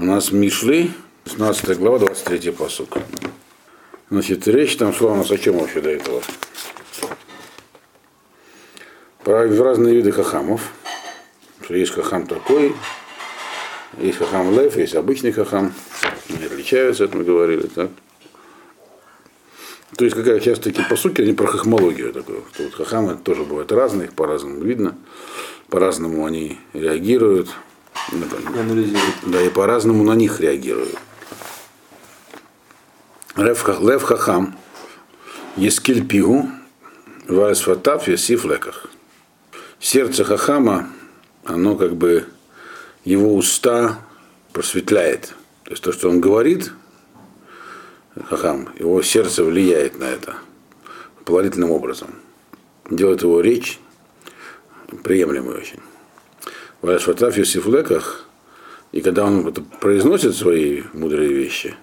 У нас Мишли, 16 глава, 23 посук. Значит, речь там шла у нас о чем вообще до этого? Про разные виды хахамов. Что есть хахам такой, есть хахам лев, есть обычный хахам. Они отличаются, это мы говорили, так? То есть какая часто такие посуки, они про хахмологию такую. Что вот хахамы тоже бывают разные, их по-разному видно, по-разному они реагируют. Анализируют. Да, и по-разному на них реагируют. Лев, хахам, ескиль пигу, есиф леках. Сердце хахама, оно как бы, его уста просветляет. То есть то, что он говорит, хахам, его сердце влияет на это положительным образом. Делает его речь приемлемой очень. Вайшватав Юсифлеках, и когда он это произносит свои мудрые вещи,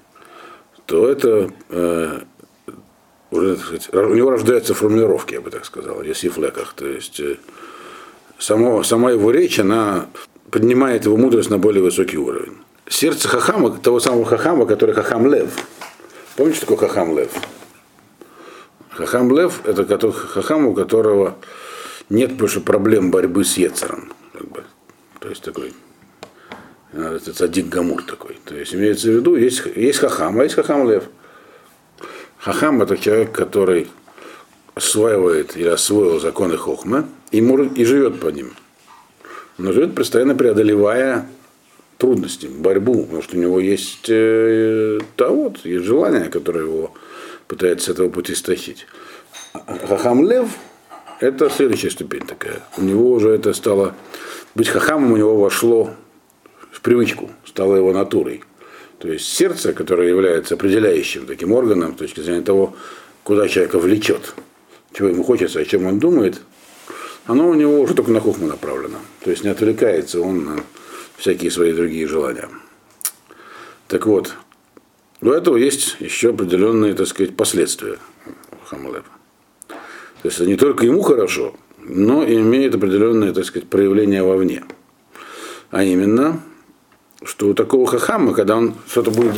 то это э, уже, так сказать, у него рождаются формулировки, я бы так сказал, Юсифлеках. То есть э, само, сама его речь, она поднимает его мудрость на более высокий уровень. Сердце Хахама, того самого Хахама, который Хахам Лев. Помните, что такое Хахам Лев? Хахам Лев – это Хахам, у которого нет больше проблем борьбы с Ецером. То есть такой, это цадик Гамур такой. То есть имеется в виду, есть, есть Хахам, а есть Хахам Лев. Хахам – это человек, который осваивает или освоил законы Хохмы и, может, и живет по ним. Но живет постоянно преодолевая трудности, борьбу, потому что у него есть э, да, вот, есть желание, которое его пытается с этого пути стащить. Хахам Лев – это следующая ступень такая. У него уже это стало, быть хахамом у него вошло в привычку, стало его натурой. То есть сердце, которое является определяющим таким органом с точки зрения того, куда человека влечет, чего ему хочется, о чем он думает, оно у него уже только на хухму направлено. То есть не отвлекается он на всякие свои другие желания. Так вот, у этого есть еще определенные, так сказать, последствия Хамалева. То есть не только ему хорошо, но имеет определенные, так сказать, проявления вовне. А именно, что у такого хахама, когда он что-то будет,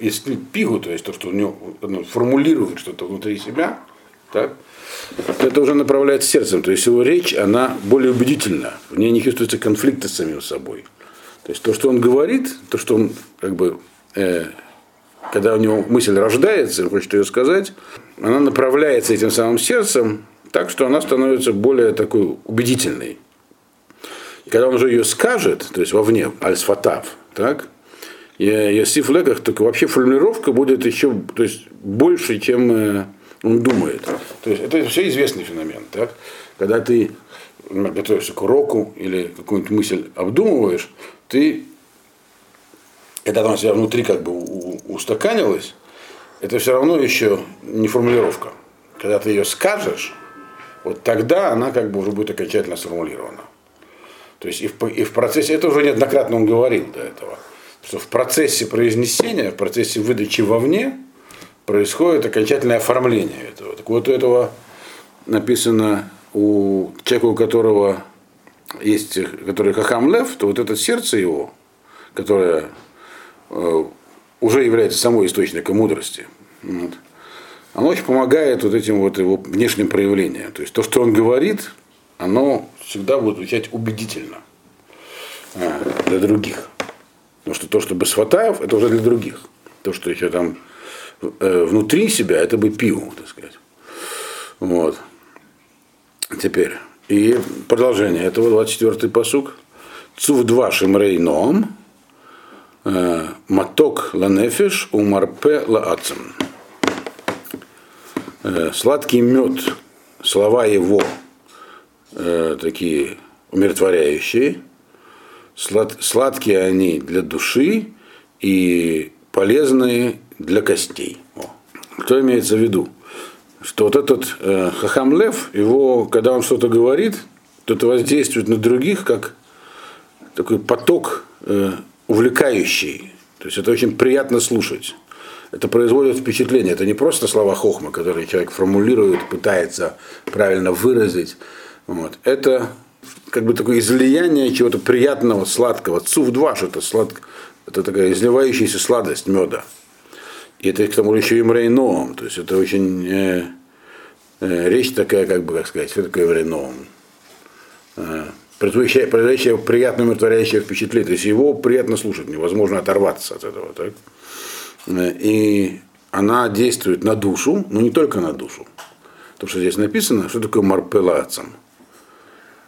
если пигу, то есть то, что у него ну, формулирует что-то внутри себя, так, это уже направляет сердцем. То есть его речь, она более убедительна. В ней не чувствуется конфликта с самим собой. То есть то, что он говорит, то, что он как бы, э, когда у него мысль рождается, он хочет ее сказать, она направляется этим самым сердцем так, что она становится более такой убедительной. И когда он уже ее скажет, то есть вовне, альсфатав, так, Ясиф Леках, так вообще формулировка будет еще то есть, больше, чем э, он думает. То есть это все известный феномен. Так? Когда ты готовишься к уроку или какую-нибудь мысль обдумываешь, ты, она у тебя внутри как бы устаканилась, это все равно еще не формулировка. Когда ты ее скажешь, вот тогда она как бы уже будет окончательно сформулирована. То есть и в, и в процессе, это уже неоднократно он говорил до этого, что в процессе произнесения, в процессе выдачи вовне происходит окончательное оформление этого. Так вот у этого написано у человека, у которого есть, который Хахам Лев, то вот это сердце его, которое э, уже является самой источником мудрости, вот, оно очень помогает вот этим вот его внешним проявлениям. То есть то, что он говорит, оно всегда будет звучать убедительно а, для других. Потому что то, что Басватаев, это уже для других. То, что еще там э, внутри себя, это бы пиво, так сказать. Вот. Теперь. И продолжение этого 24-й посук. Цув 2 шимрей ноам, э, маток ланефиш, умарпе лаацем. Э, сладкий мед, слова его э, такие умиротворяющие, слад, сладкие они для души и полезные для костей. О. Что имеется в виду? что вот этот э, Хахам Лев, его, когда он что-то говорит, то это воздействует на других как такой поток э, увлекающий. То есть это очень приятно слушать. Это производит впечатление. Это не просто слова хохма, которые человек формулирует, пытается правильно выразить. Вот. Это как бы такое излияние чего-то приятного, сладкого. Цув два, что это слад... Это такая изливающаяся сладость меда. И это к тому же еще и мрейноом. То есть это очень э, э, речь такая, как бы, как сказать, что такое мрейноом? Э, производящее, умиротворяющее впечатление. То есть его приятно слушать, невозможно оторваться от этого. Так? Э, и она действует на душу, но не только на душу. То, что здесь написано, что такое марпелацам.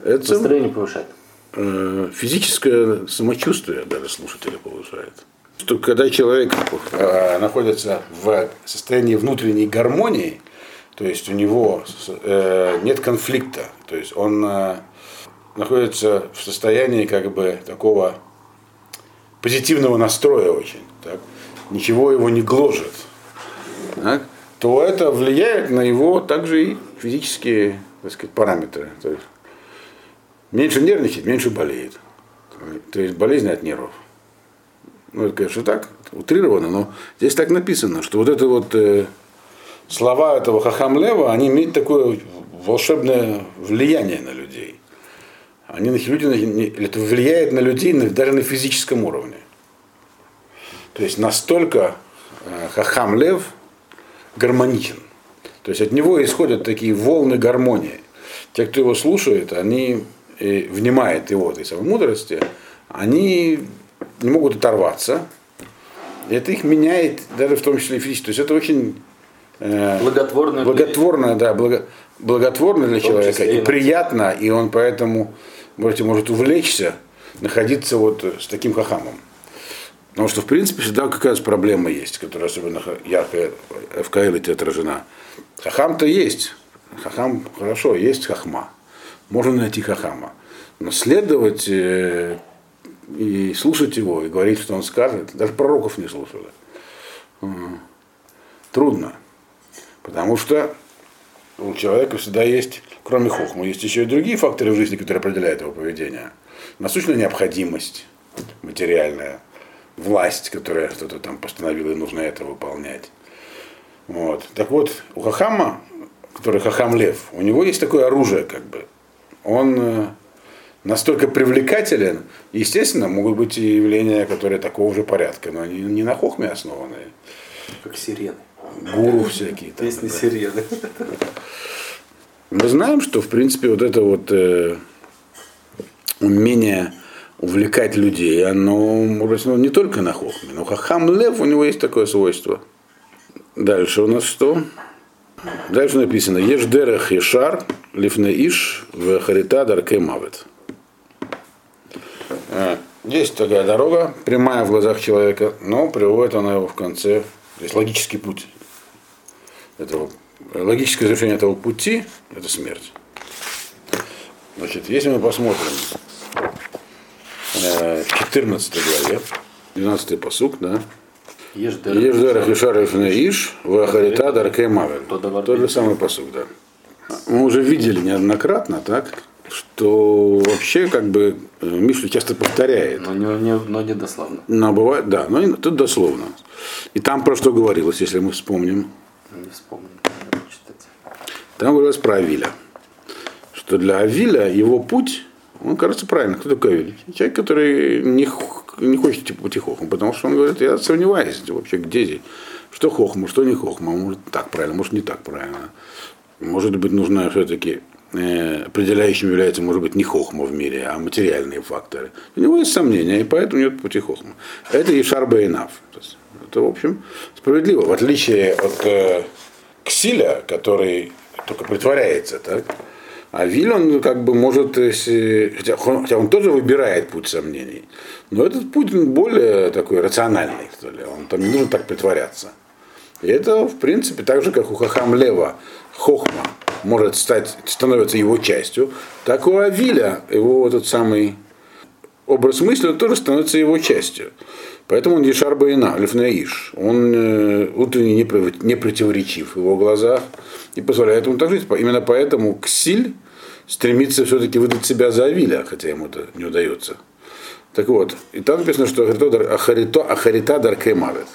Это Настроение повышает. Э, физическое самочувствие даже слушателя повышает. Что когда человек э, находится в состоянии внутренней гармонии, то есть у него нет конфликта, то есть он находится в состоянии как бы такого позитивного настроя очень, так? Ничего его не гложет, так? то это влияет на его также и физические так сказать, параметры. То есть меньше нервничает, меньше болеет. То есть болезнь от нервов. Ну, это, конечно, так, утрировано, но здесь так написано, что вот это вот э, слова этого Хахамлева, они имеют такое волшебное влияние на людей. Они на люди, это влияет на людей даже на физическом уровне. То есть настолько э, Хахамлев гармоничен. То есть от него исходят такие волны гармонии. Те, кто его слушает, они и внимает его этой самой мудрости, они не могут оторваться. И это их меняет даже в том числе и физически. То есть это очень э, благотворно, благотворно, да, благо, благотворно для человека и приятно, и он поэтому можете, может увлечься, находиться вот с таким хахамом. Потому что, в принципе, всегда какая-то проблема есть, которая особенно ярко в Каэлите отражена. Хахам-то есть. Хахам хорошо, есть хахма можно найти хахама. Но следовать э, и слушать его, и говорить, что он скажет, даже пророков не слушали. Трудно. Потому что у человека всегда есть, кроме хохма, есть еще и другие факторы в жизни, которые определяют его поведение. Насущная необходимость материальная, власть, которая что-то там постановила, и нужно это выполнять. Вот. Так вот, у Хахама, который Хахам Лев, у него есть такое оружие, как бы, он э, настолько привлекателен, естественно, могут быть и явления, которые такого же порядка, но они не на хохме основанные. Как сирены. Гуру всякие. Там, Песни да. сирены. Мы знаем, что, в принципе, вот это вот э, умение увлекать людей, оно может ну, не только на хохме, но хахам лев, у него есть такое свойство. Дальше у нас что? Дальше написано Еждерах Ешар, Лифнеиш, Вехарита Дарке Мавет. Э, есть такая дорога, прямая в глазах человека, но приводит она его в конце. То есть логический путь этого, логическое завершение этого пути – это смерть. Значит, если мы посмотрим 14 главе, 12 посук, да, Еждерах Ишарев Иш, Вахарита Дарке Мавель. Тот же самый посуд, да. Мы уже видели неоднократно, так, что вообще как бы э, Миша часто повторяет. Но не, не, но не дословно. Но бывает, да, но тут дословно. И там про что говорилось, если мы вспомним. Не вспомним. Там говорилось про Авиля. Что для Авиля его путь, он кажется правильно. Кто такой Авиль? Человек, который не не хочет типа пути хохма, потому что он говорит, я сомневаюсь вообще, где здесь, что хохма, что не хохма, может так правильно, может не так правильно. Может быть, нужно все-таки э, определяющим является, может быть, не хохма в мире, а материальные факторы. У него есть сомнения, и поэтому нет пути хохма. Это и шарба и нав. Это, в общем, справедливо. В отличие от э, Ксиля, который только притворяется, так? А Виль, он как бы может, если, хотя, хотя он тоже выбирает путь сомнений, но этот путь более такой рациональный, что ли. Он там не нужно так притворяться. И это, в принципе, так же, как у Хахам Лева Хохма может стать, становится его частью, так у Авиля его этот самый образ мысли он тоже становится его частью. Поэтому он Ешар Баина, Лифнаиш. Он э, утренне не противоречив в его глазах и позволяет ему так жить. Именно поэтому Ксиль стремится все-таки выдать себя за Авиля, хотя ему это не удается. Так вот, и там написано, что Ахарита, Ахарита Дарке Мавет.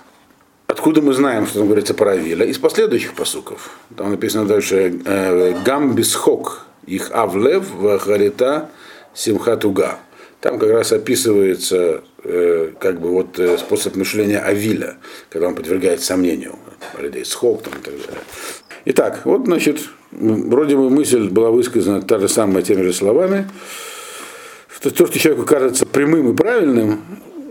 Откуда мы знаем, что там говорится про Авиля? Из последующих посуков. Там написано дальше э, Гам Бисхок, их Авлев, Вахарита Симхатуга. Там как раз описывается как бы вот э, способ мышления Авиля, когда он подвергает сомнению, схок там и так далее. Итак, вот, значит, вроде бы мысль была высказана та же самая теми же словами, что то, что человеку кажется прямым и правильным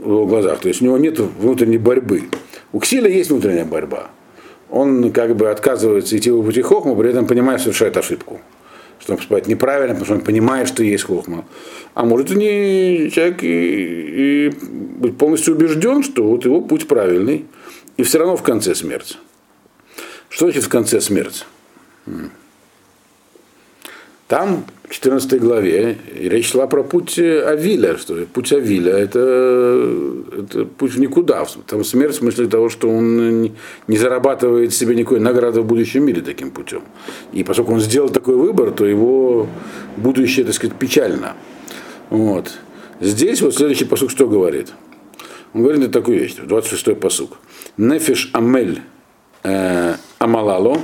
в его глазах, то есть у него нет внутренней борьбы. У Ксиля есть внутренняя борьба. Он как бы отказывается идти по пути хохма, при этом понимая, что совершает ошибку. Что он поступает неправильно, потому что он понимает, что есть хохма. А может не человек и, и быть полностью убежден, что вот его путь правильный, и все равно в конце смерть. Что значит в конце смерть? Там, в 14 главе, речь шла про путь Авиля, что путь Авиля это, это путь в никуда. Там смерть в смысле того, что он не- зарабатывает себе никакой награды в будущем мире таким путем. И поскольку он сделал такой выбор, то его будущее, так сказать, печально. Вот. Здесь вот следующий посук что говорит? Он говорит вот такую вещь, 26-й посук. Нефиш амель э, амалало,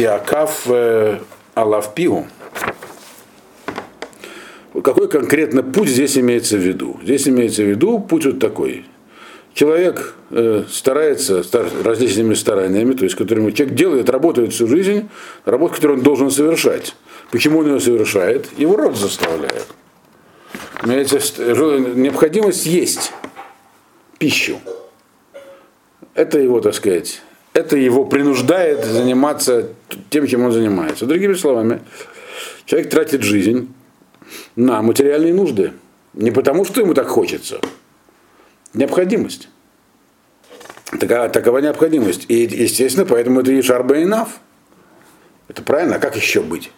киакав э, алавпиу. Какой конкретно путь здесь имеется в виду? Здесь имеется в виду путь вот такой. Человек э, старается стар- различными стараниями, то есть которым человек делает, работает всю жизнь, работу, которую он должен совершать. Почему он ее совершает? Его род заставляет. Имеется необходимость есть пищу. Это его, так сказать, это его принуждает заниматься тем, чем он занимается. Другими словами, человек тратит жизнь на материальные нужды. Не потому, что ему так хочется. Необходимость. Такова, такова необходимость. И, естественно, поэтому это и шарбейнав. Это правильно, а как еще быть?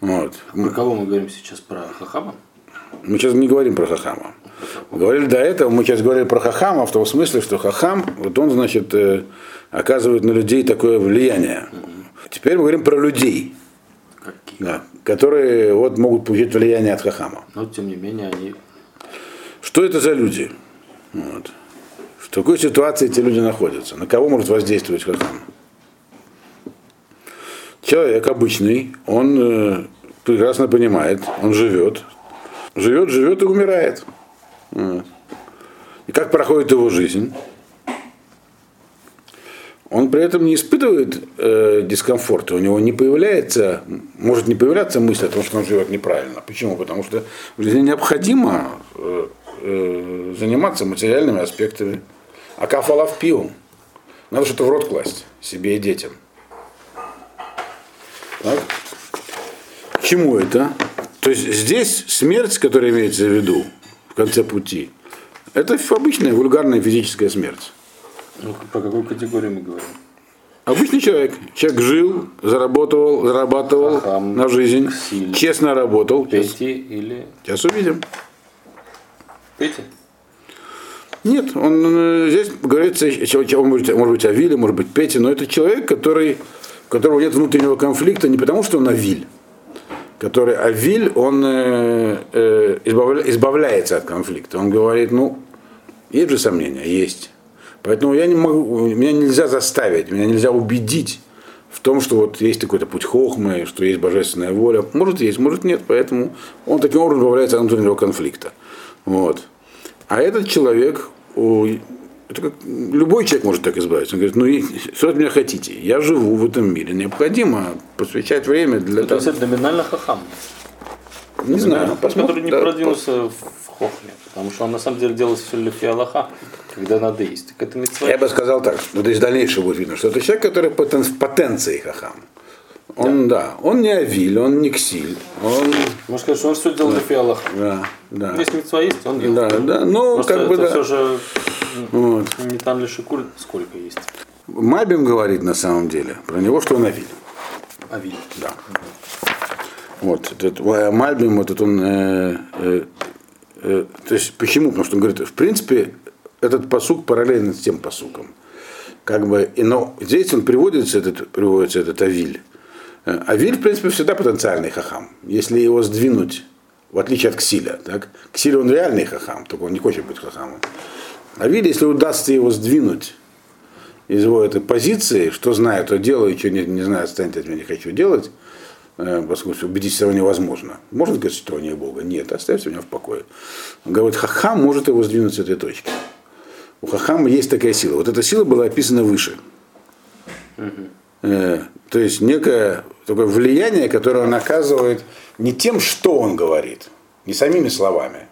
Вот. Про кого мы говорим сейчас? Про Хахама? Мы сейчас не говорим про Хахама. Говорили до этого, мы сейчас говорили про Хахама в том смысле, что Хахам, вот он, значит, э, оказывает на людей такое влияние. Теперь мы говорим про людей, Какие? да, которые вот могут получить влияние от Хахама. Но тем не менее они Что это за люди? Вот. В какой ситуации эти люди находятся? На кого может воздействовать Хахам? Человек обычный, он э, прекрасно понимает, он живет, живет, живет и умирает. Вот. И как проходит его жизнь? Он при этом не испытывает э, дискомфорта, у него не появляется, может не появляться мысль о том, что он живет неправильно. Почему? Потому что в жизни необходимо э, э, заниматься материальными аспектами. А кафалав пивом. Надо что-то в рот класть себе и детям. Так? К чему это? То есть здесь смерть, которая имеется в виду в конце пути, это обычная вульгарная физическая смерть. Ну, про какую категорию мы говорим? Обычный человек. Человек жил, заработал, зарабатывал Хахам, на жизнь, Ксиль. честно работал. Сейчас, Пети или сейчас увидим. Пети? Нет, он э, здесь говорится, он может, может быть Авиле, может быть Петя, но это человек, который, у которого нет внутреннего конфликта не потому, что он Авиль, который Авиль, он э, э, избавля- избавляется от конфликта. Он говорит, ну, есть же сомнения, есть. Поэтому я не могу, меня нельзя заставить, меня нельзя убедить в том, что вот есть какой-то путь хохмы, что есть божественная воля. Может есть, может нет, поэтому он таким образом избавляется от внутреннего конфликта. Вот. А этот человек, это как любой человек может так избавиться. Он говорит, ну и что от меня хотите? Я живу в этом мире. Необходимо посвящать время для То того. есть это номинально Хахам. Не знаю, Который посмотрим. не да, продвинулся в Хохме. Потому что он на самом деле делал все лифи Аллаха, когда надо есть. Так это митцва. Я бы сказал так, вот из дальнейшего будет видно, что это человек, который потен- в потенции хахам. Он, да. он не авиль, он не ксиль, он, Можно сказать, что он все делал лифи Аллаха. да, да. Если митцва есть, он делал. Да, да, ну, Просто как бы, это да. все же Вот. ли шикуль сколько есть. Мабим говорит на самом деле про него, что он авиль. Авиль. Да. Вот, этот э, Мальбим, вот этот он, э, э, э, то есть почему? Потому что он говорит, в принципе, этот посук параллелен с тем посуком. Как бы, и, но здесь он приводится, этот, приводится этот Авиль. Э, Авиль, в принципе, всегда потенциальный хахам. Если его сдвинуть, в отличие от Ксиля. Так? Ксиль он реальный хахам, только он не хочет быть хахамом. Авиль, если удастся его сдвинуть из его этой позиции, что знаю, то делаю, что не, не знаю, станет от меня, не хочу делать, э, поскольку убедить все равно невозможно. Может говорить существование Бога? Нет, оставьте меня в покое. Он говорит, Хахам может его сдвинуть с этой точки. У Хахама есть такая сила. Вот эта сила была описана выше. Э, то есть некое такое влияние, которое он оказывает не тем, что он говорит, не самими словами,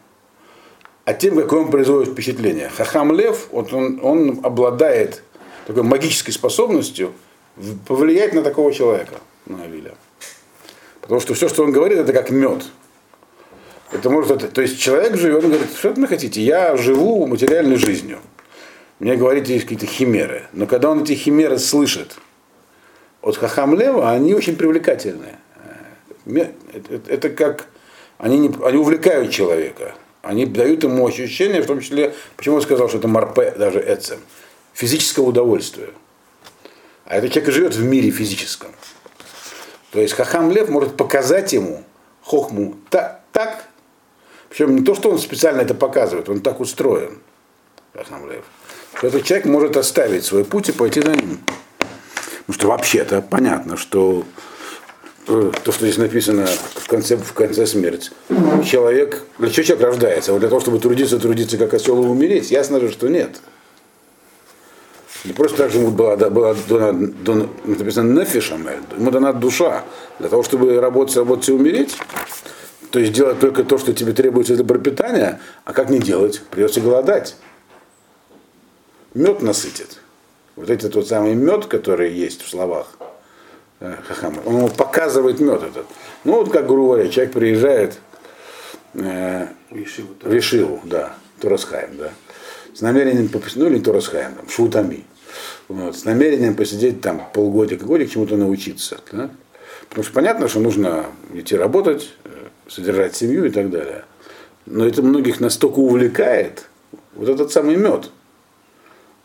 а тем, какое он производит впечатление. Хахам Лев, вот он, он обладает такой магической способностью повлиять на такого человека, на Авиля. Потому что все, что он говорит, это как мед. Это может, то есть человек живет, он говорит, что вы хотите, я живу материальной жизнью. Мне говорите, есть какие-то химеры. Но когда он эти химеры слышит от Хахам Лева, они очень привлекательные. Это как, они, не, они увлекают человека. Они дают ему ощущение, в том числе, почему он сказал, что это марпе, даже эцем, физического удовольствия. А этот человек живет в мире физическом. То есть Хахам Лев может показать ему хохму так, так, причем не то, что он специально это показывает, он так устроен, Хахам Лев, что этот человек может оставить свой путь и пойти за ним. Потому что вообще-то понятно, что то, что здесь написано в конце, в конце смерти. Человек, для чего человек рождается? Вот для того, чтобы трудиться, трудиться как осел и умереть? Ясно же, что нет. Не просто так же ему была, была дана, дана, написано нефишам, ему дана душа, для того, чтобы работать, работать и умереть. То есть делать только то, что тебе требуется для пропитания, а как не делать? Придется голодать. Мед насытит. Вот это тот самый мед, который есть в словах э, Хахама, он ему показывает мед этот. Ну вот как грубо говоря, человек приезжает э, в Ишиву, да, Турасхайм, да, с намерением, ну или Турасхайм, там, Шутами вот, с намерением посидеть там полгодика, годик чему-то научиться. Да? Потому что понятно, что нужно идти работать, э, содержать семью и так далее. Но это многих настолько увлекает, вот этот самый мед,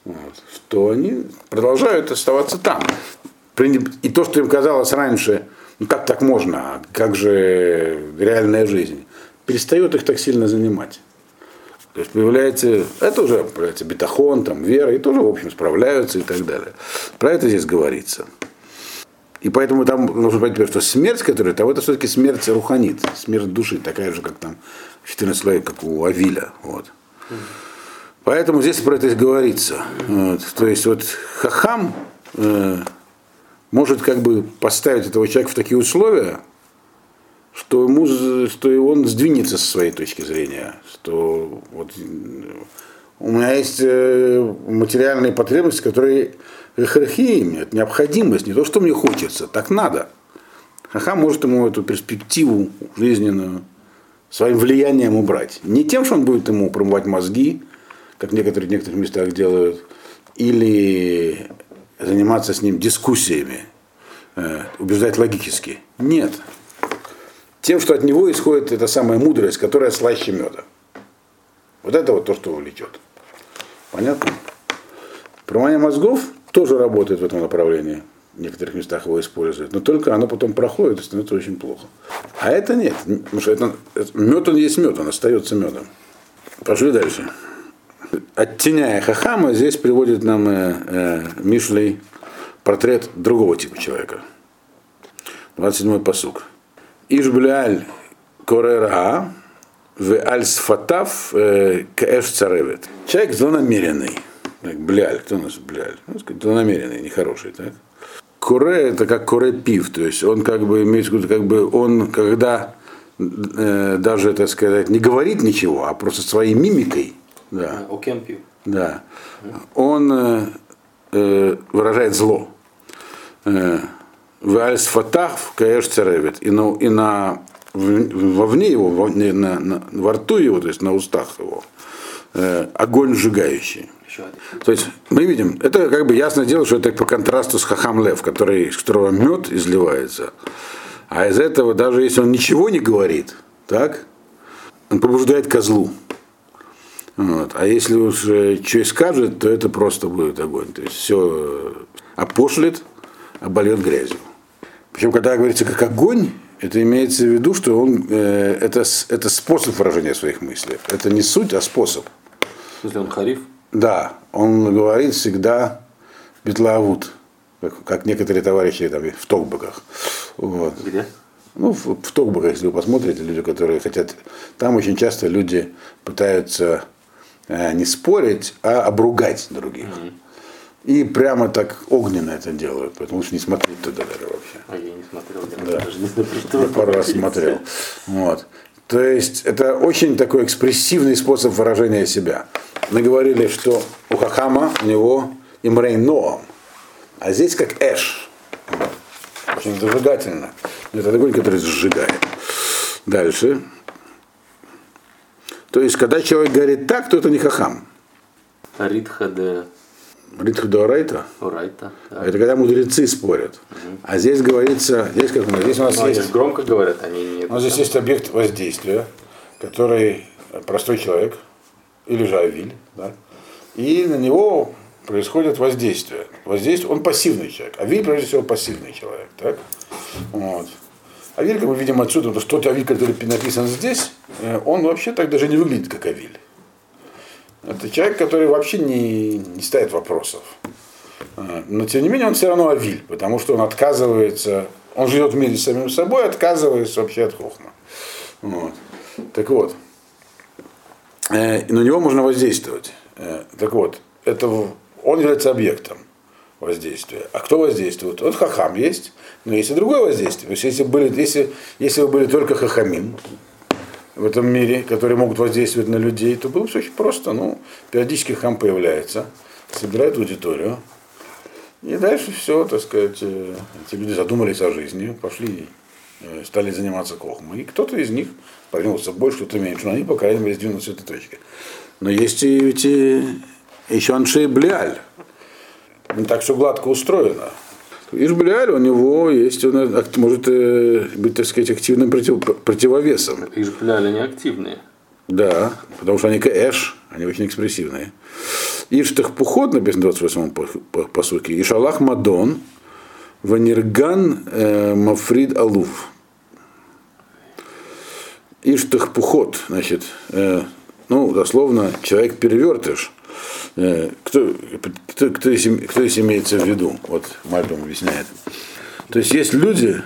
вот, что они продолжают оставаться там. И то, что им казалось раньше, ну как так можно, как же реальная жизнь, перестает их так сильно занимать. То есть появляется, это уже появляется бетахон, там, вера, и тоже, в общем, справляются и так далее. Про это здесь говорится. И поэтому там нужно понять, что смерть, которая, там это все-таки смерть руханит, смерть души, такая же, как там 14 слоев, как у Авиля. Вот. Поэтому здесь про это говорится. Вот. То есть вот Хахам э, может как бы поставить этого человека в такие условия, что, ему, что он сдвинется со своей точки зрения, что вот, у меня есть э, материальные потребности, которые эхархии, это необходимость, не то, что мне хочется, так надо. Хаха может ему эту перспективу жизненную своим влиянием убрать. Не тем, что он будет ему промывать мозги, как некоторые в некоторых местах делают, или заниматься с ним дискуссиями, э, убеждать логически. Нет тем, что от него исходит эта самая мудрость, которая слаще меда. Вот это вот то, что увлечет. Понятно? Промывание мозгов тоже работает в этом направлении. В некоторых местах его используют. Но только оно потом проходит и становится очень плохо. А это нет. Потому что это, мед он есть мед, он остается медом. Пошли дальше. Оттеняя Хахама, здесь приводит нам э, э, Мишлей портрет другого типа человека. 27-й посук. Ишбляль корера в альсфатав э, кэш царевет. Человек злонамеренный. Так, бляль, кто у нас бляль? Ну, сказать, злонамеренный, нехороший, так? Куре это как куре пив, то есть он как бы имеет в виду, как бы он, когда э, даже, так сказать, не говорит ничего, а просто своей мимикой, да, да, он э, э, выражает зло. Э, в альсфатах каэш царевит, и на, и на вовне его, во, на, на, во рту его, то есть на устах его, э, огонь сжигающий. То есть мы видим, это как бы ясно дело, что это по контрасту с Хахам Лев, который, из которого мед изливается. А из этого, даже если он ничего не говорит, так, он побуждает козлу. Вот. А если уж что и скажет, то это просто будет огонь. То есть все опошлит, обольет грязью. Причем, когда говорится как огонь, это имеется в виду, что он, э, это, это способ выражения своих мыслей. Это не суть, а способ. В смысле, он хариф? Да, он говорит всегда бетлаавут, как, как некоторые товарищи там, в Толбеках. Вот. Где? Ну, в, в Тогбах, если вы посмотрите, люди, которые хотят... Там очень часто люди пытаются э, не спорить, а обругать других. Mm-hmm. И прямо так огненно это делают, поэтому лучше не смотреть туда даже вообще. А я не смотрел, я Да. даже не знаю, что Я пару раз смотрел. Вот. То есть это очень такой экспрессивный способ выражения себя. Мы говорили, что у Хахама у него имрей Ноам, а здесь как Эш. Очень зажигательно. Это огонь, который сжигает. Дальше. То есть, когда человек говорит так, то это не Хахам. Ритха де Ритхдуарайта. Урайта. да. Это когда мудрецы спорят. А здесь говорится, здесь как здесь у нас Ну, они есть громко говорят, они не... У нас здесь есть объект воздействия, который простой человек, или же авиль, да, и на него происходит воздействие. Воздействие, он пассивный человек. Авиль, прежде всего, пассивный человек. Так? Вот. Авиль, как мы видим отсюда, то что тот авиль, который написан здесь, э, он вообще так даже не выглядит как авиль. Это человек, который вообще не, не ставит вопросов. А, Но тем не менее он все равно авиль, потому что он отказывается, он живет в мире с самим собой, отказывается вообще от хохма. Вот. Так вот, э, на него можно воздействовать. Э, так вот, это, он является объектом воздействия. А кто воздействует? Вот хахам есть, но есть и другое воздействие. То есть если, были, если, если вы были только хахамим в этом мире, которые могут воздействовать на людей, то было все очень просто. Ну, периодически хам появляется, собирает аудиторию, и дальше все, так сказать, э, эти люди задумались о жизни, пошли, э, стали заниматься кохмой. И кто-то из них продвинулся больше, кто-то меньше, но они, по крайней мере, сдвинулись с этой точки. Но есть и ведь и еще Аншей Блиаль. Не так все гладко устроено. Иш Блиаль, у него есть, он э, может э, быть, так сказать, активным против- противовесом. Пляли не активные. Да, потому что они кэш, они очень экспрессивные. Иштах Пухот, написано в 28-м по- по- посуке, Ишалах Мадон, Ванирган э, Мафрид Алуф. Иштах Пухот, значит, э, ну, дословно, человек-перевертыш. Э, кто, кто, кто, здесь, кто здесь имеется в виду? Вот Мальбом объясняет. То есть есть люди,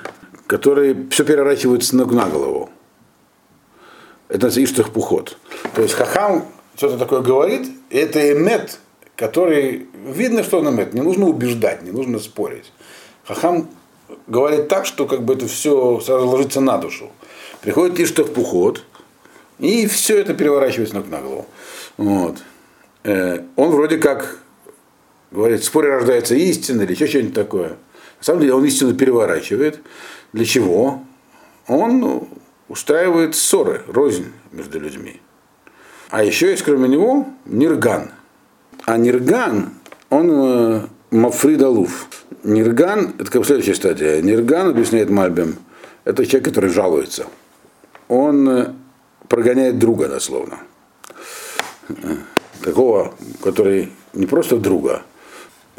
которые все переворачивают с ног на голову. Это называется Пухот. То есть Хахам что-то такое говорит, и это эмет, который, видно, что он эмет, не нужно убеждать, не нужно спорить. Хахам говорит так, что как бы это все сразу ложится на душу. Приходит Иштах Пухот, и все это переворачивается ног на голову. Вот. Э, Он вроде как говорит, в споре рождается истина или еще что-нибудь такое. На самом деле он истину переворачивает. Для чего? Он ну, устраивает ссоры, рознь между людьми. А еще есть кроме него Нирган. А Нирган, он э, Мафрид Алуф. Нирган, это как следующая стадия. Нирган, объясняет Мальбем, это человек, который жалуется. Он э, прогоняет друга, дословно. Такого, который не просто друга,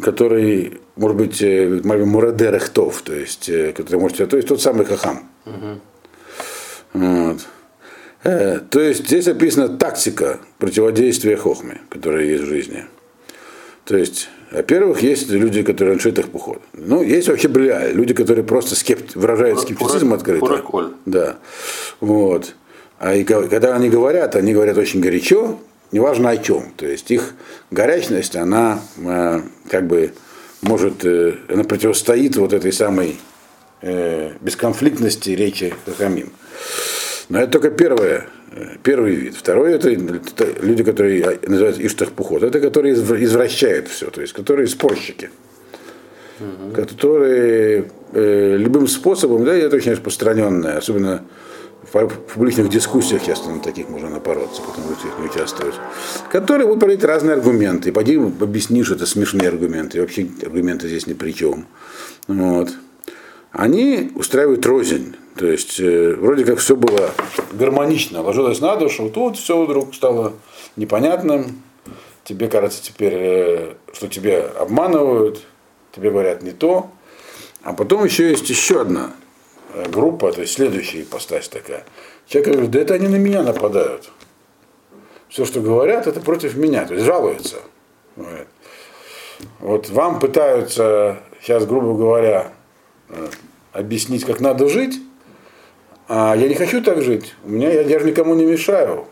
который, может быть, э, Мурадер Эхтов, то есть, э, который может, то есть тот самый Хахам. Вот. Э, То есть здесь описана тактика противодействия хохме, которая есть в жизни. То есть, во-первых, есть люди, которые решают их поход. Ну, есть вообще бля, люди, которые просто скепт... выражают скептицизм открыто. фураколь. Да. Вот. А и ко- когда они говорят, они говорят очень горячо, неважно о чем. То есть их горячность, она э, как бы может, э, она противостоит вот этой самой э, бесконфликтности речи Хахамим. Но это только первое, э, первый вид. Второй это, это люди, которые а, называются иштахпухот. Это которые изв- извращают все, то есть которые спорщики. Которые э, любым способом, да, это очень распространенное, особенно в публичных дискуссиях часто на таких можно напороться, потому что их не участвуют, которые будут проводить разные аргументы. И пойди объяснишь, что это смешные аргументы, и вообще аргументы здесь ни при чем. Вот они устраивают рознь. То есть э, вроде как все было гармонично, ложилось на душу, тут все вдруг стало непонятным. Тебе кажется теперь, э, что тебя обманывают, тебе говорят не то. А потом еще есть еще одна группа, то есть следующая ипостась такая. Человек говорит, да это они на меня нападают. Все, что говорят, это против меня, то есть жалуются. Говорят. Вот вам пытаются сейчас, грубо говоря, э, объяснить, как надо жить, А я не хочу так жить. У меня, я даже никому не мешаю.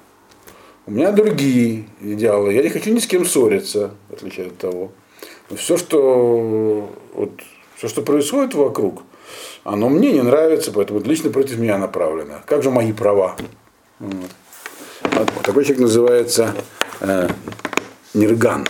У меня другие идеалы. Я не хочу ни с кем ссориться, в отличие от того. Все, что, вот, все, что происходит вокруг, оно мне не нравится, поэтому это лично против меня направлено. Как же мои права? Вот. Такой человек называется э, Нирган.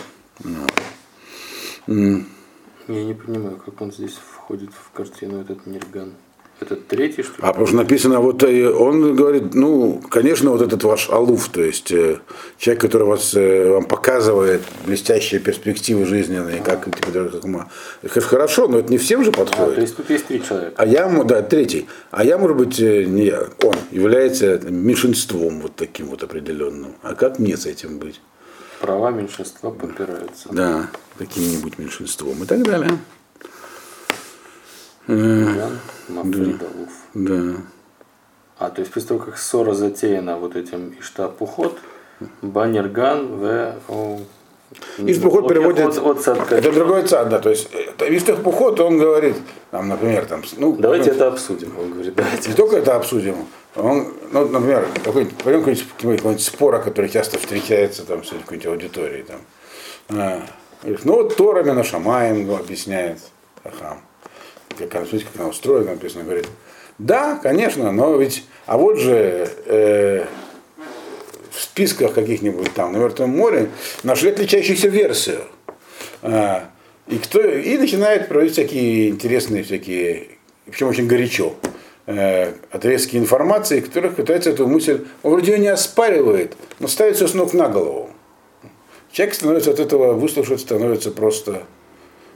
Я не понимаю, как он здесь входит в картину, этот Нирган. Этот третий, что ли? А потому что написано, вот э, он говорит, ну, конечно, вот этот ваш алуф, то есть э, человек, который вас, э, вам показывает блестящие перспективы жизненные, как, типа, как ума. Это хорошо, но это не всем же А, то подходит. есть тут есть три человека. А я, да, третий. А я, может быть, не я, он является меньшинством вот таким вот определенным. А как мне с этим быть? Права меньшинства попираются. Да, каким-нибудь меньшинством и так далее. Нирган, Мафридалуф. Да. А, то есть после того, как ссора затеяна вот этим Иштапухот, Баннерган в... о, Иштапухот переводит- От, от. Это другой цад, да. То есть Вистах Пухот, он говорит, там, например, там, ну, Давайте это обсудим. Он говорит, давайте. не только это обсудим. Он, ну, например, какой-нибудь, какой-нибудь, какой-нибудь спор, который часто встречается там, среди какой-нибудь аудитории. Там. А, говорит, ну вот Тора Менашамаем ну, объясняет Хахам. Как, смотрите, как она устроена, написано, говорит, да, конечно, но ведь, а вот же э, в списках каких-нибудь там на Мертвом море нашли отличающуюся версию. А, и, кто, и начинает проводить всякие интересные, всякие, причем очень горячо, э, отрезки информации, которых пытается эту мысль, он вроде ее не оспаривает, но ставит все с ног на голову. Человек становится от этого, выслушать, становится просто...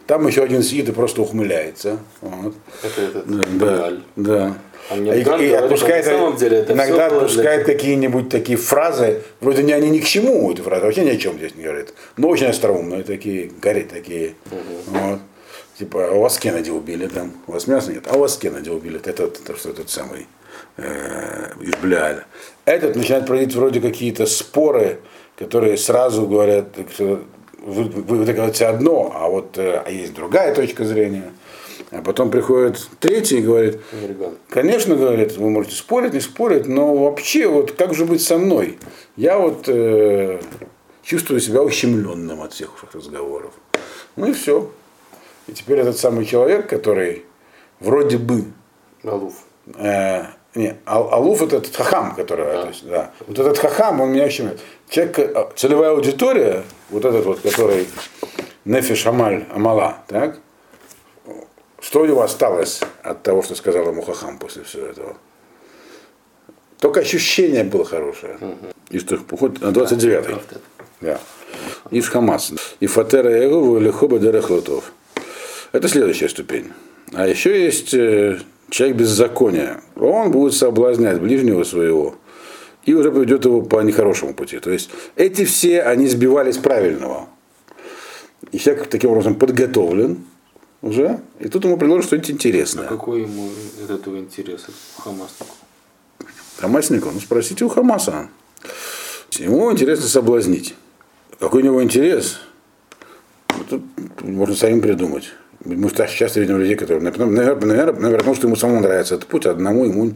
Там еще один сидит и просто ухмыляется. Вот. Это этот Да, Галь. да. А И, мне и говорит, отпускает, что на самом деле это иногда было для- отпускает какие-нибудь такие фразы, вроде не они ни к чему, эти фразы, вообще ни о чем здесь не говорит. Но очень остроумные такие, горит такие. Вот. Типа, а у вас Кеннеди убили там, у вас мяса нет, а у вас Кеннеди убили, это, это, что тот самый э, Ишбляля. Этот начинает проводить вроде какие-то споры, которые сразу говорят, что вы, вы, говорите одно, а вот а есть другая точка зрения. А потом приходит третий и говорит. Конечно, говорит, вы можете спорить, не спорить, но вообще, вот как же быть со мной? Я вот э, чувствую себя ущемленным от всех разговоров. Ну и все. И теперь этот самый человек, который вроде бы Алуф. Э, не, Ал- Алуф это этот хахам, который, Да. то есть, да. Вот этот хахам, он меня очень... Человек, э, целевая аудитория, вот этот вот, который Нефиш Амаль Амала, так? Что у него осталось от того, что сказал ему хахам после всего этого? Только ощущение было хорошее. И что, поход на 29-й. Правда. Да. Иш Хамас. И Фатера Ягова или Хоба Дерехлотов. Это следующая ступень. А еще есть э, человек беззакония. Он будет соблазнять ближнего своего и уже поведет его по нехорошему пути. То есть эти все, они сбивались правильного. И человек таким образом подготовлен уже, и тут ему предложат что-нибудь интересное. Какой ему от этого интерес, Хамаснику? Хамаснику, ну спросите у Хамаса. Ему интересно соблазнить. Какой у него интерес? Ну, Тут можно самим придумать. Мы часто видим людей, которые, наверное, наверное, наверное, потому что ему самому нравится этот путь, а одному ему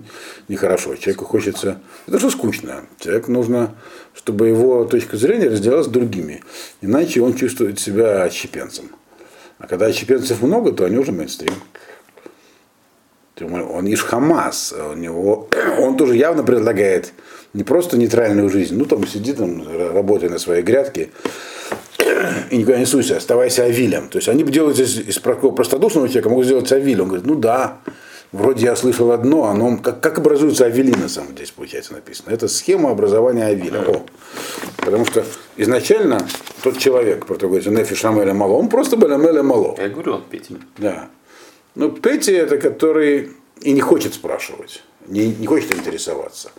нехорошо. Человеку хочется... Это же скучно. Человеку нужно, чтобы его точка зрения разделялась с другими. Иначе он чувствует себя отщепенцем. А когда отщепенцев много, то они уже мейнстрим. Он ишь Хамас, у него, он тоже явно предлагает не просто нейтральную жизнь, ну там сиди там, работай на своей грядке и никуда не суйся, оставайся авилем. То есть они делают из, из такого простодушного человека, могут сделать авиль. Он говорит, ну да, вроде я слышал одно, оно, как, как образуется авили на самом деле, получается написано. Это схема образования авиля. О. Потому что изначально тот человек, про который говорится, Нефи Шамеля Мало, он просто был Амеля Мало. Я говорю, он Петя. Да. Ну, Петти это который и не хочет спрашивать, не, не хочет интересоваться.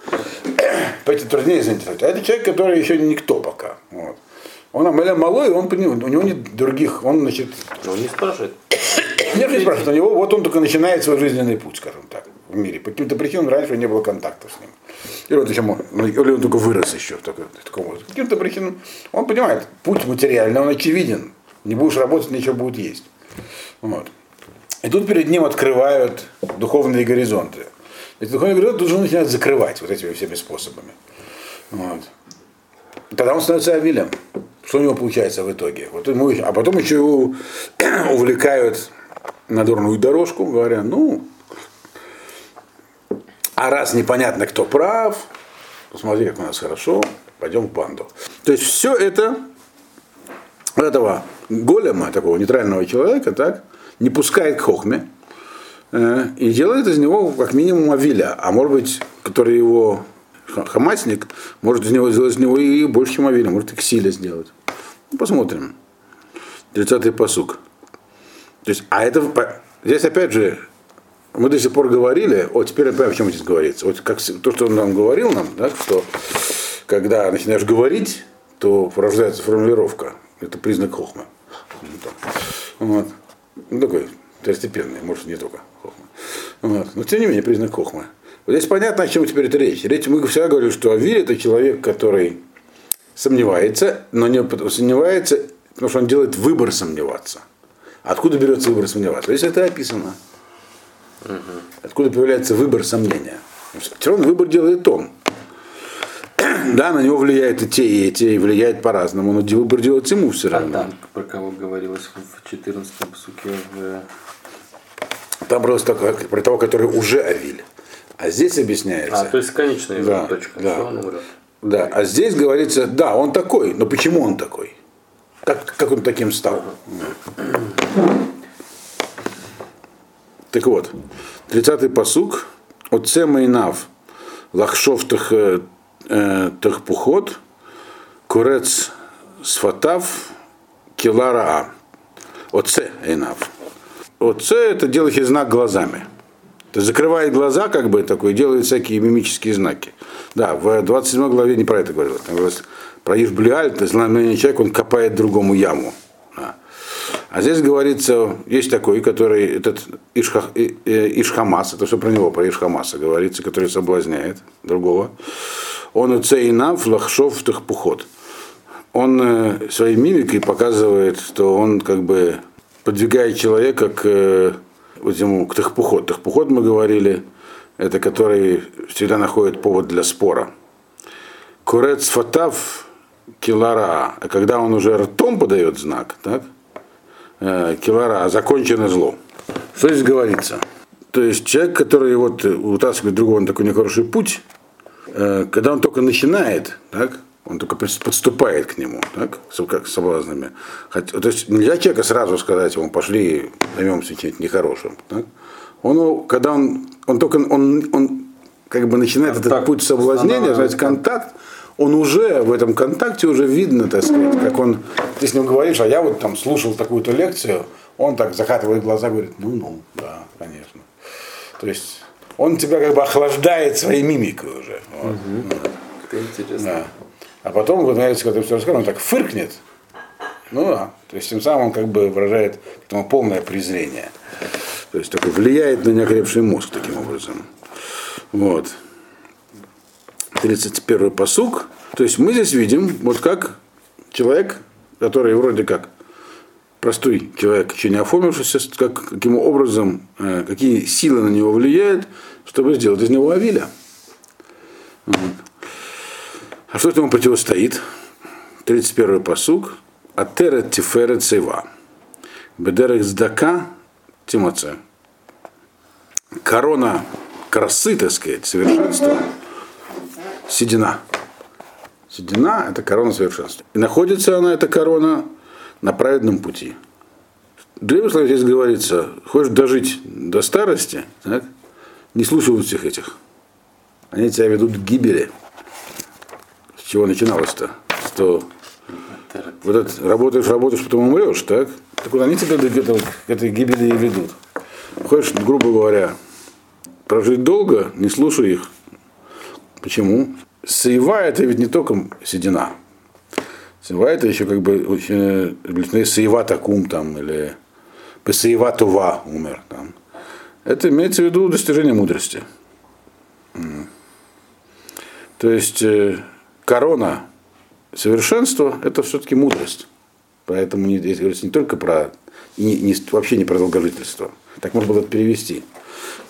Петти труднее заинтересовать. А это человек, который еще никто пока. Вот. Он Амеля малой, он, у него нет других, он, значит, Но он не спрашивает. нет, не спрашивает, у него вот он только начинает свой жизненный путь, скажем так, в мире. По каким-то причинам раньше не было контактов с ним. Или, вот еще, или он только вырос еще в таком, в таком возрасте. По каким-то причинам он понимает, путь материальный, он очевиден. Не будешь работать, ничего будет есть. Вот. И тут перед ним открывают духовные горизонты. Если духовный грехот, тут же он начинает закрывать вот этими всеми способами. Вот. Тогда он становится Авилем. Что у него получается в итоге? Вот ему, а потом еще его увлекают на дурную дорожку, говоря, ну, а раз непонятно, кто прав, посмотри, как у нас хорошо, пойдем в банду. То есть все это этого голема, такого нейтрального человека, так, не пускает к хохме э, и делает из него как минимум авиля, а может быть, который его хамасник, может из него сделать из него и больше, чем авиля, может и к силе сделать. Ну, посмотрим. 30-й посук. То есть, а это, здесь опять же, мы до сих пор говорили, вот теперь я понимаю, о чем здесь говорится. Вот как то, что он нам говорил нам, да, что когда начинаешь говорить, то рождается формулировка. Это признак хохма. Вот. Ну, такой второстепенный, может, не только хохма. Вот. Но тем не менее, признак хохма. Вот здесь понятно, о чем теперь это речь. Речь мы всегда говорим, что Авиль это человек, который сомневается, но не сомневается, потому что он делает выбор сомневаться. Откуда берется выбор сомневаться? Здесь это описано. Откуда появляется выбор сомнения? Все равно выбор делает он. Да, на него влияют и те, и эти, и влияет по-разному, но выбор делается ему все равно. А там про кого говорилось в 14 псуке в... Там просто про того, который уже Авиль. А здесь объясняется. А, то есть конечная да, точка. Да. да, а здесь говорится, да, он такой, но почему он такой? Как, как он таким стал? Так вот, 30-й посук. Оце Майнав, Лахшов Тахпухот, Курец Сфатав, Килараа. Оце Эйнав. Оце это делает знак глазами. То закрывает глаза, как бы такой, делает всякие мимические знаки. Да, в 27 главе не про это говорилось. Там говорилось про Ишблиаль, то знамение человек, он копает другому яму. Да. А здесь говорится, есть такой, который, этот Ишха, Ишхамас, это все про него, про Ишхамаса говорится, который соблазняет другого. Он цейнав лахшов тахпухот. Он э, своей мимикой показывает, что он как бы подвигает человека к э, вот ему, к тахпухот. Тахпухот мы говорили, это который всегда находит повод для спора. Курец фатав килара, а когда он уже ртом подает знак, так, Э, килара, а закончено зло. Что здесь говорится? То есть человек, который вот утаскивает другого на такой нехороший путь, э, когда он только начинает, так, он только подступает к нему, так, как с соблазнами. Хотя, то есть нельзя человека сразу сказать ему, пошли, займемся чем-то нехорошим. Так? Он, когда он, он только, он, он как бы начинает контакт этот путь соблазнения, значит, контакт, он уже в этом контакте уже видно, так сказать, как он, ты с ним говоришь, а я вот там слушал такую-то лекцию, он так закатывает глаза, говорит, ну-ну, да, конечно. То есть он тебя как бы охлаждает своей мимикой уже. Вот. Угу. Это интересно. Да. А потом, вот, знаете, когда все расскажешь, он так фыркнет. Ну да. То есть тем самым он как бы выражает этому полное презрение. То есть такой влияет на неокрепший мозг таким образом. Вот. 31 посук. То есть мы здесь видим, вот как человек, который вроде как простой человек, еще не оформившийся, как, каким образом, э, какие силы на него влияют, чтобы сделать из него Авиля. Вот. А что этому противостоит? 31 посук. Атера тифера цева. Бедерек сдака тимоце. Корона красы, так сказать, совершенства – седина. Седина – это корона совершенства. И находится она, эта корона, на праведном пути. Слов здесь говорится, хочешь дожить до старости, так, не слушай вот всех этих. Они тебя ведут к гибели. Чего начиналось-то? Что вот это, работаешь, работаешь, потом умрешь, так? Так вот они тебя к, этого, к этой гибели и ведут. Хочешь, грубо говоря, прожить долго, не слушай их, Почему? Саева это ведь не только седина. Саева это еще как бы очень ну, Саева такум там или Саева тува умер там. Это имеется в виду достижение мудрости. То есть э, корона совершенства это все-таки мудрость. Поэтому не, здесь говорится не только про не, не, вообще не про долгожительство. Так можно было это перевести.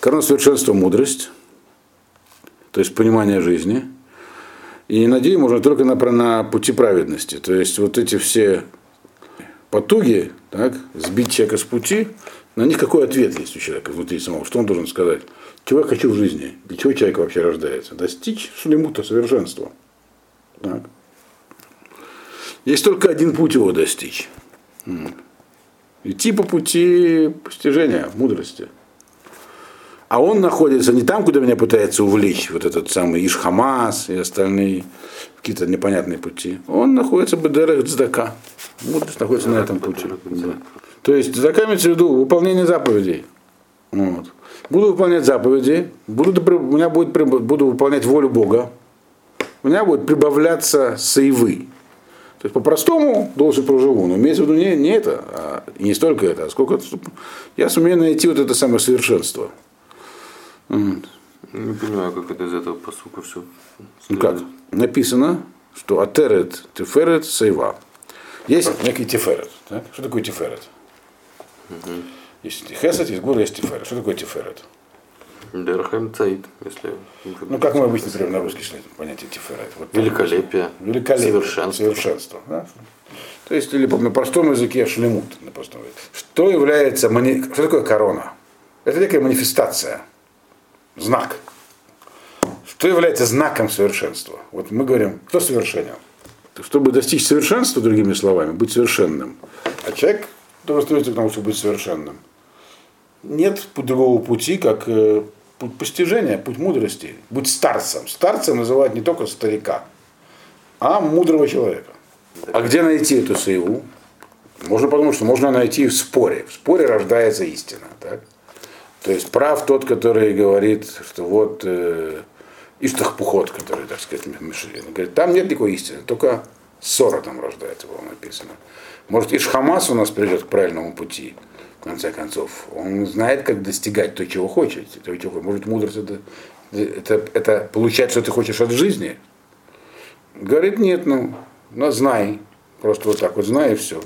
Корона совершенства мудрость. то есть понимание жизни. И надею можно только на, на пути праведности. То есть вот эти все потуги, так, сбить человека с пути, на них какой ответ есть у человека внутри самого? Что он должен сказать? Чего я хочу в жизни? Для чего человек вообще рождается? Достичь шлемута, совершенства. Так. Есть только один путь его достичь. Идти по пути постижения, мудрости. А он находится не там, куда меня пытается увлечь вот этот самый Ишхамас и остальные какие-то непонятные пути. Он находится в Бедерах Цдака. Мудрость находится на этом пути. Да. То есть Цдака имеется в виду выполнение заповедей. Вот. Буду выполнять заповеди, буду, у меня будет, буду выполнять волю Бога, у меня будет прибавляться сейвы. То есть по-простому должен проживу, но имеется в виду не, не это, а не столько это, а сколько я сумею найти вот это самое совершенство. Не понимаю, как это из этого посука все. Ну как? Написано, что атерет, теферет, сейва. Есть некий теферет. Так? Что такое теферет? Угу. Есть хесед, есть гура, есть теферет. Что такое теферет? Дерхем цаид, если... Ну, как мы обычно, например, на русский понятие тиферет. Вот, Великолепие. Великолепие. Совершенство. Совершенство да? То есть, или на простом языке шлемут. На простом языке. Что является, что такое корона? Это некая манифестация, знак. Что является знаком совершенства? Вот мы говорим, кто совершенен? Чтобы достичь совершенства, другими словами, быть совершенным. А человек должен стремиться к тому, чтобы быть совершенным. Нет другого пути, как э, путь постижения, путь мудрости. Будь старцем. Старцем называют не только старика, а мудрого человека. А где найти эту сейву? Можно подумать, что можно найти в споре. В споре рождается истина. Так? То есть прав тот, который говорит, что вот э, Иштахпухот, который, так сказать, Мишелин, говорит, там нет никакой истины, только ссора там рождается, было написано. Может, Ишхамас у нас придет к правильному пути, в конце концов. Он знает, как достигать то, чего хочет. То, чего. Может, мудрость это, это, это получать, что ты хочешь от жизни. Говорит, нет, ну, ну знай. Просто вот так вот знай и все.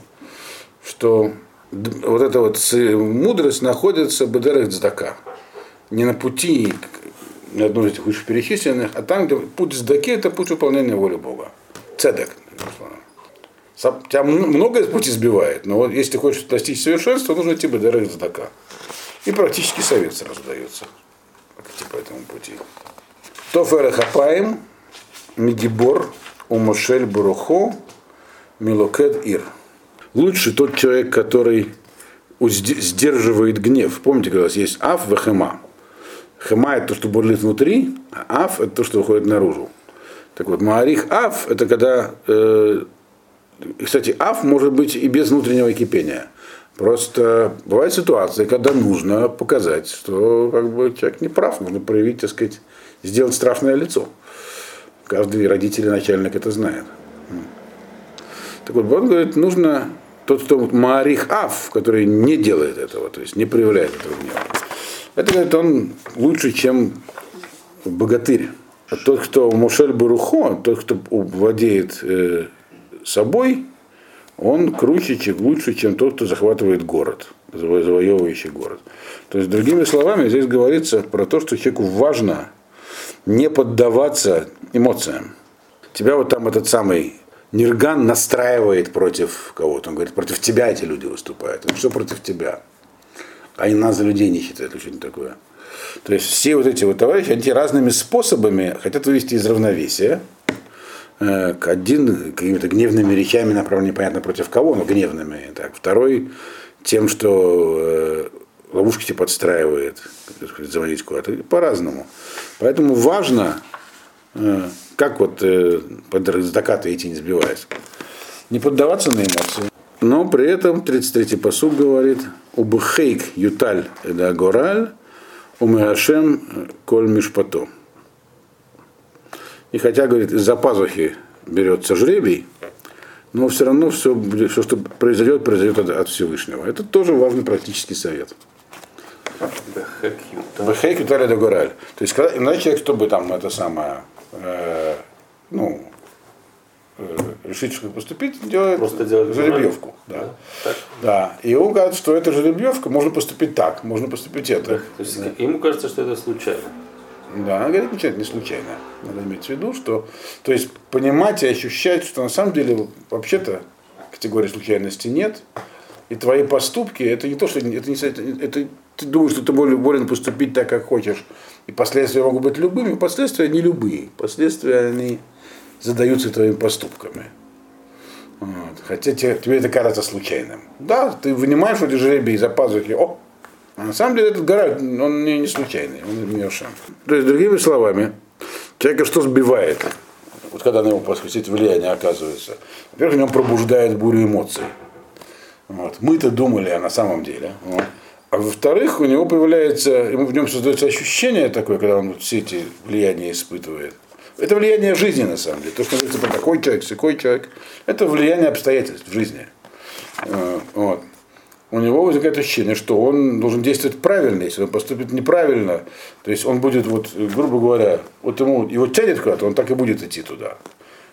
Что вот эта вот мудрость находится в Бедерах Цдака. Не на пути на одной из этих вышеперечисленных, а там, где путь Цдаки, это путь выполнения воли Бога. Цедек. Тебя многое пути сбивает, но вот если ты хочешь достичь совершенства, нужно идти Бедерах Цдака. И практически совет сразу дается. Как идти по этому пути. Тофера Хапаем, Мигибор, Умушель Бурухо, Милокед Ир лучше тот человек, который сдерживает гнев. Помните, когда у вас есть аф в хема. Хема это то, что бурлит внутри, а аф это то, что выходит наружу. Так вот, маарих аф это когда, э, кстати, аф может быть и без внутреннего кипения. Просто бывают ситуации, когда нужно показать, что как бы, человек не прав, нужно проявить, так сказать, сделать страшное лицо. Каждый родитель и начальник это знает. Так вот, он говорит, нужно тот, кто Маарих Аф, который не делает этого, то есть не проявляет этого гнева, это говорит, он лучше, чем богатырь. А тот, кто Мушель Барухо, тот, кто владеет э, собой, он круче, чем лучше, чем тот, кто захватывает город, завоевывающий город. То есть, другими словами, здесь говорится про то, что человеку важно не поддаваться эмоциям. Тебя вот там этот самый Нирган настраивает против кого-то. Он говорит, против тебя эти люди выступают. Он что против тебя? Они нас за людей не считают, или что-нибудь такое. То есть все вот эти вот товарищи, они разными способами хотят вывести из равновесия. Э, один какими-то гневными речами направлен непонятно против кого, но гневными. Так. Второй тем, что э, ловушки тебе подстраивает, заводить куда-то. По-разному. Поэтому важно э, как вот под заката идти не сбиваясь. Не поддаваться на эмоции. Но при этом 33-й посуд говорит, убхейк юталь эда гораль, умеашем коль мишпато. И хотя, говорит, из-за пазухи берется жребий, но все равно все, все что произойдет, произойдет от, от Всевышнего. Это тоже важный практический совет. Бехейк юталь эда гораль. То есть, когда, иначе человек, чтобы там это самое, э, ну, э, решить, что поступить, делает Просто делать жеребьевку. Да. Да. да. И он говорит, что эта жеребьевка, можно поступить так, можно поступить это. То есть ему кажется, что это случайно. Да, она говорит, это не случайно. Надо иметь в виду, что, то есть понимать и ощущать, что на самом деле вообще-то категории случайности нет, и твои поступки, это не то, что это, не, это, это ты думаешь, что ты волен поступить так, как хочешь, и последствия могут быть любыми, последствия не любые, последствия они задаются твоими поступками. Вот. Хотя тебе, тебе это кажется случайным. Да, ты вынимаешь эти жребий из-за пазухи, о, а на самом деле этот гора, он не, не случайный, он Миошем. То есть, другими словами, человека что сбивает? Вот когда на него посвятить влияние оказывается. Во-первых, в нем пробуждает бурю эмоций. Вот. Мы-то думали, а на самом деле. Вот. А во-вторых, у него появляется, ему в нем создается ощущение такое, когда он все эти влияния испытывает. Это влияние жизни, на самом деле. То, что говорится про такой человек, такой человек, это влияние обстоятельств в жизни. Э, вот. У него возникает ощущение, что он должен действовать правильно, если он поступит неправильно, то есть он будет, вот, грубо говоря, вот ему его тянет куда-то, он так и будет идти туда.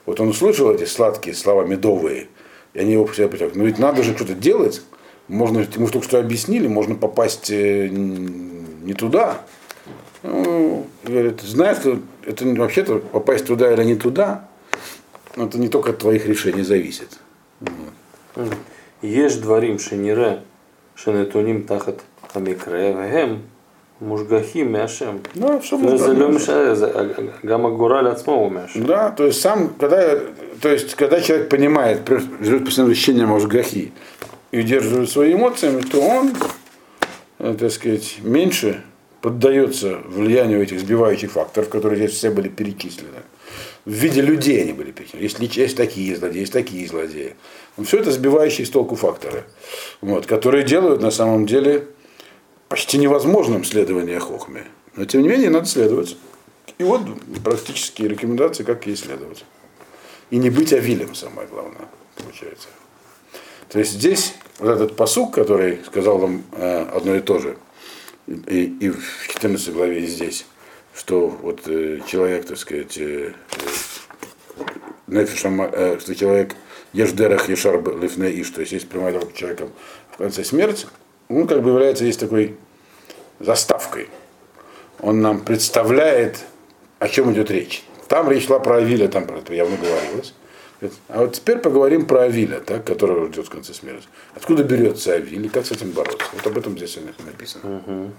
Вот он услышал эти сладкие слова медовые, и они его себя притягивают. Но ведь надо же что-то делать, можно, ему только что объяснили, можно попасть э, не туда. Ну, говорит, знаешь, это вообще-то попасть туда или не туда, это не только от твоих решений зависит. Ешь дворим шенире, шенетуним тахат המקרה, והם מושגחים מהשם. Да, все זה לא משנה, זה גם הגורל עצמו הוא מהשם. Да, то есть сам, когда, то есть, когда человек понимает, живет по своим ощущениям Мошгахи, и удерживает свои эмоциями, то он, э, так сказать, меньше поддается влиянию этих сбивающих факторов, которые здесь все были перечислены. В виде людей они были перечислены. Есть, есть такие злодеи, есть такие злодеи. Но все это сбивающие с толку факторы, вот, которые делают на самом деле почти невозможным следование Хохме. Но тем не менее надо следовать. И вот практические рекомендации, как ей следовать. И не быть авилем, самое главное, получается. То есть здесь вот этот посук, который сказал нам э, одно и то же, и, и в 14 главе и здесь, что вот э, человек, так сказать, э, э, э, что человек еждерах ешар лифне иш, то есть есть прямая дорога человеком в конце смерти, он как бы является здесь такой заставкой. Он нам представляет, о чем идет речь. Там речь шла про Авиля, там про это явно говорилось. А вот теперь поговорим про Авиля, так, которого ждет в конце смерти. Откуда берется Авиль и как с этим бороться? Вот об этом здесь написано. Угу.